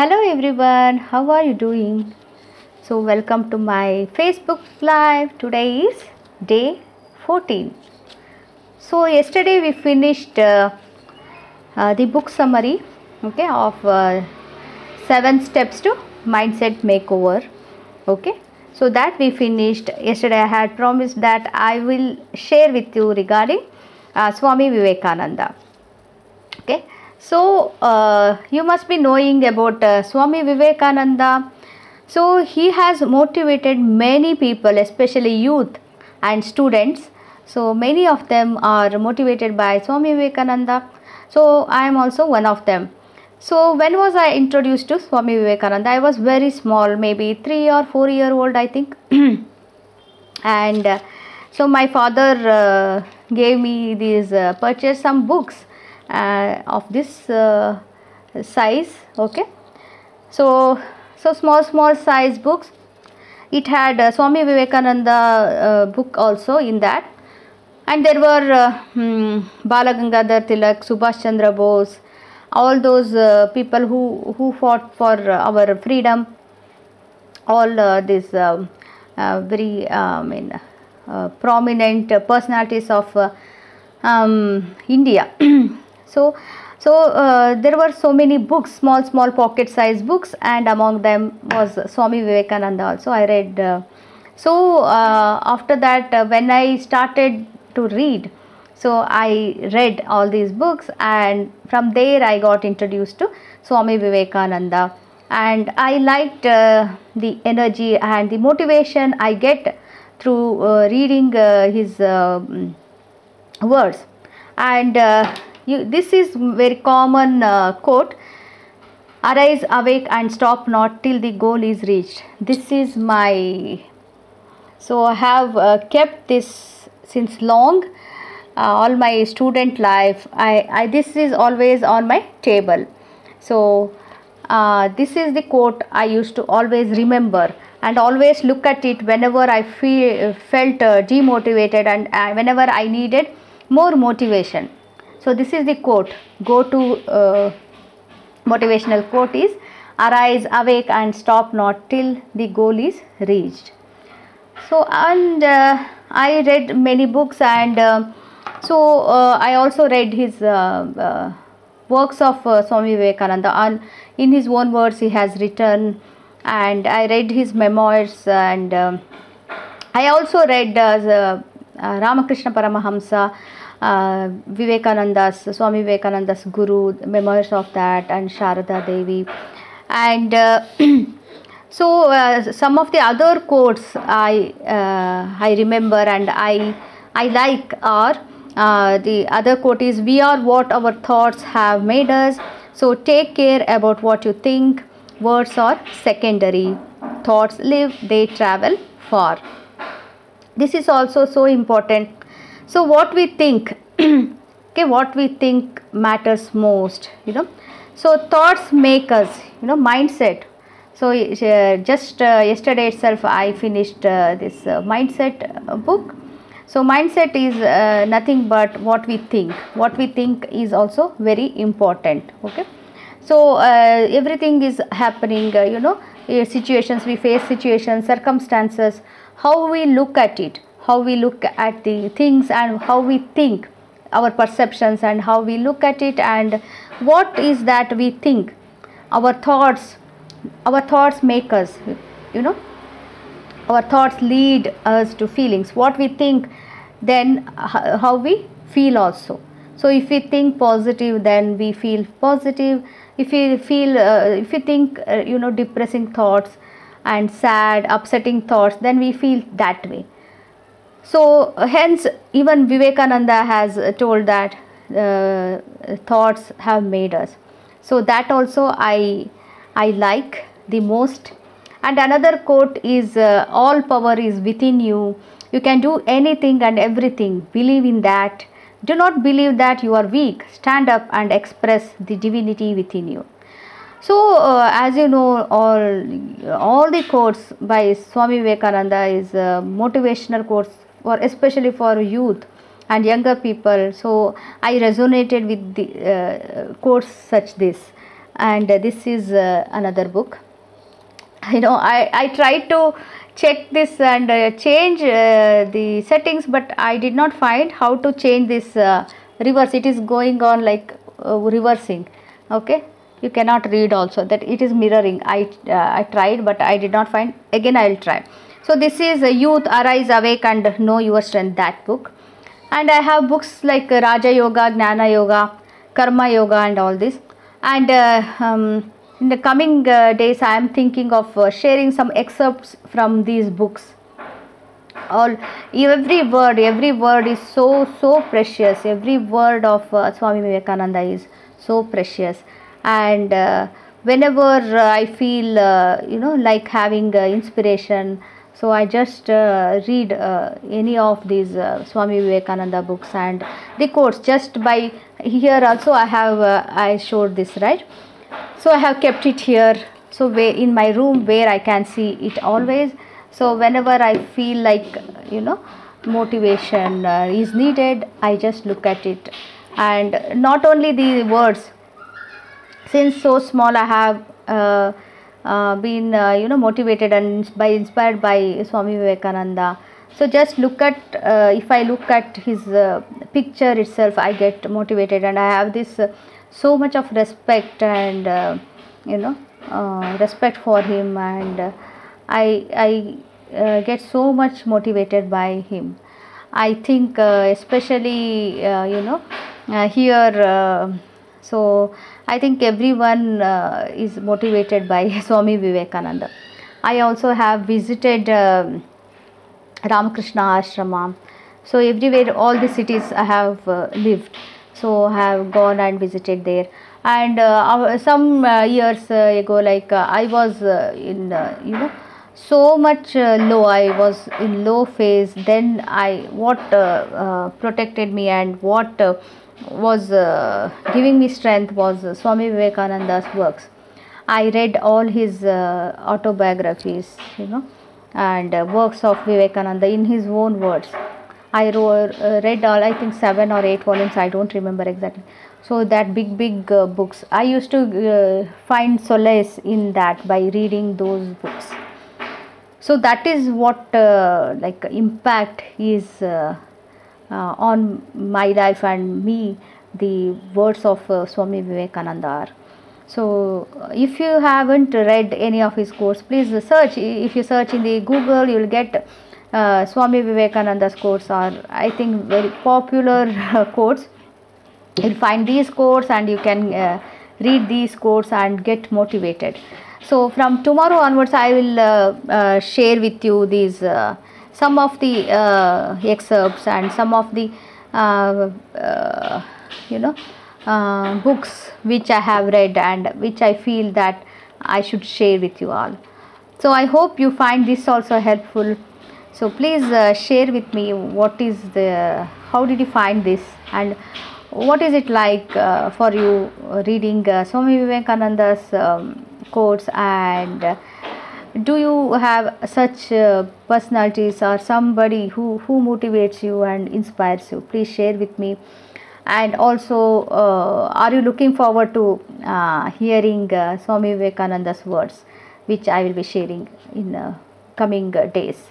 Hello everyone, how are you doing? So, welcome to my Facebook Live. Today is day 14. So, yesterday we finished uh, uh, the book summary okay, of uh, 7 steps to mindset makeover. Okay, so that we finished yesterday. I had promised that I will share with you regarding uh, Swami Vivekananda. Okay, so uh, you must be knowing about uh, Swami Vivekananda. So he has motivated many people, especially youth and students. So many of them are motivated by Swami Vivekananda. So I am also one of them. So when was I introduced to Swami Vivekananda? I was very small, maybe three or four year old, I think. and uh, so my father uh, gave me these uh, purchased some books of this uh, size okay? So so small small size books. It had uh, swami vivekananda uh, book also in that. And there were uh, hmm, balagangadhar tilak subhash chandra bose all those uh, people who who fought for our freedom. All uh, these um, uh, very uh, I mean uh, prominent personalities of uh, um, India. so so uh, there were so many books, small small pocket size books, and among them was Swami Vivekananda. Also, I read. Uh, so uh, after that, uh, when I started to read, so I read all these books, and from there I got introduced to Swami Vivekananda and I liked uh, the energy and the motivation I get through reading his mm, words. And uh, you, this is very common uh, quote: "Arise, awake, and stop not till the goal is reached." This is my so I have uh, kept this since long. Uh, all my student life, I, I this is always on my table. So uh, this is the quote I used to always remember and always look at it whenever I feel felt uh, demotivated and uh, whenever I needed more motivation. So this is the quote. Go to uh, motivational quote is arise, awake, and stop not till the goal is reached. So and uh, I read many books and uh, so uh, I also read his uh, uh, works of Swami Vivekananda and in his own words he has written and I read his memoirs and um, I also read uh, Ramakrishna Paramahamsa Vivekananda's Swami Vivekananda's Guru memoirs of that and Sharada Devi and uh, so some of the other quotes I I remember and I I like are the other quote is we are what our thoughts have made us so take care about what you think. Words are secondary. Thoughts live they travel far. This is also so important so what we think okay what we think matters most you know. So thoughts make us you know mindset. So uh, just uh, yesterday itself i finished uh, this uh, mindset uh, book. So mindset is uh, nothing but what we think. What we think is also very important okay. So everything is happening you know situations we face situations circumstances how we look at it how we look at the things and how we think our perceptions and how we look at it and what is that we think. Our thoughts our thoughts make us you know. Our thoughts lead us to feelings. What we think then how we feel also. So if we think positive then we feel positive. If we feel uh, if we think uh, you know depressing thoughts and sad upsetting thoughts then we feel that way so uh, hence even vivekananda has uh, told that uh, thoughts have made us. So that also i i like the most. And another quote is uh, all power is within you. You can do anything and everything. Believe in that. Do not believe that you are weak. Stand up and express the divinity within you. So uh, as you know all all the quotes by swami vivekananda is uh, motivational quotes for especially for youth and younger people. So i resonated with the uh, quotes such this. And this is uh, another book. You know i i tried to check this and uh, change uh, the settings but i did not find how to change this uh, reverse. It is going on like uh, reversing. Okay? You cannot read also. That it is mirroring. I i tried but i did not find. Again i will try so this is youth arise awake and know your strength that book. And i have books like raja yoga gnana yoga karma yoga and all this. And uh, um, in the coming uh, days i am thinking of uh, sharing some excerpts from these books. All every word every word is so so precious. Every word of uh, swami vivekananda is so precious. And uh, whenever uh, i feel you know like having inspiration so i just uh, read uh, any of these uh, swami vivekananda books and the quotes just by here also i have uh, i showed this right? So i have kept it here. So in my room where i can see it always. So whenever i feel like you know motivation uh, is needed i just look at it. And not only the words. Since so small i have uh, been uh, you know motivated and by inspired by swami vivekananda. So just look at uh, if i look at his uh, picture itself i get motivated and i have this uh, so much of respect and uh, you know uh, respect for him and uh, i i uh, get so much motivated by him. I think uh, especially uh, you know uh, here uh, so i think everyone uh, is motivated by swami vivekananda i also have visited um, Ramakrishna Ashrama. So everywhere, all the cities I have uh, lived. So I have gone and visited there. And uh, some uh, years uh, ago, like uh, I was in, you know, so much low. I was in low phase. Then I, what protected me and what was uh, giving me strength was uh, Swami Vivekananda's works. I read all his uh, autobiographies, you know, and uh, works of Vivekananda in his own words. I uh, read all, I think seven or eight volumes, I don't remember exactly. So, that big, big uh, books. I used to find solace in that by reading those books. So, that is what like impact is uh, uh, on my life and me, the words of uh, Swami Vivekananda are. So, uh, if you haven't read any of his quotes, please search. If you search in the Google, you will get uh, Swami Vivekananda's quotes are, I think, very popular uh, quotes. You'll find these quotes and you can uh, read these quotes and get motivated. So, from tomorrow onwards, I will uh, uh, share with you these uh, some of the uh, excerpts and some of the uh, uh, you know uh, books which I have read and which I feel that I should share with you all. So I hope you find this also helpful. So please share with me what is the how did you find this and what is it like uh, for you reading uh, Swami Vivekananda's um, quotes and uh, do you have such uh, personalities or somebody who who motivates you and inspires you? Please share with me. And also uh, are you looking forward to uh, hearing uh, swami vivekananda's words which i will be sharing in coming uh, days?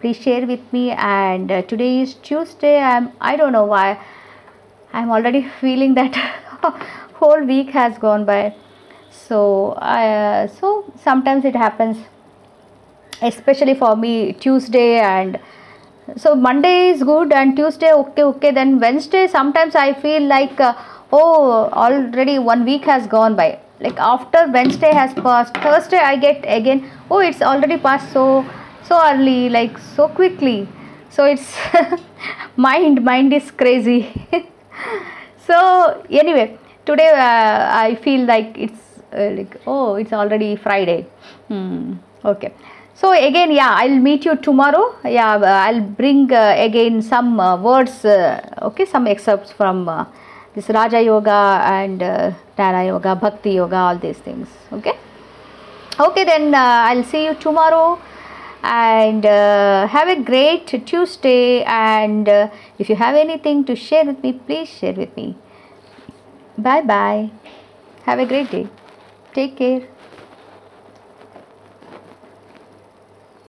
Please share with me. And uh, today is tuesday. I'm i don't know why. I'm already feeling that whole week has gone by. So uh, so sometimes it happens especially for me tuesday and so monday is good and tuesday okay okay. Then wednesday sometimes i feel like uh, oh already one week has gone by. Like after wednesday has passed thursday i get again oh it's already passed so so early like so quickly. So it's mind mind is crazy. So anyway today uh, i feel like it's uh, like oh it's already friday. Hmm. okay so again yeah i'll meet you tomorrow. Yeah i'll bring uh, again some uh, words uh, okay some excerpts from uh, this raja yoga and uh, Jnana yoga bhakti yoga all these things okay? Okay then uh, i'll see you tomorrow and uh, have a great tuesday and if you have anything to share with me please share with me. Bye bye have a great day. Take care.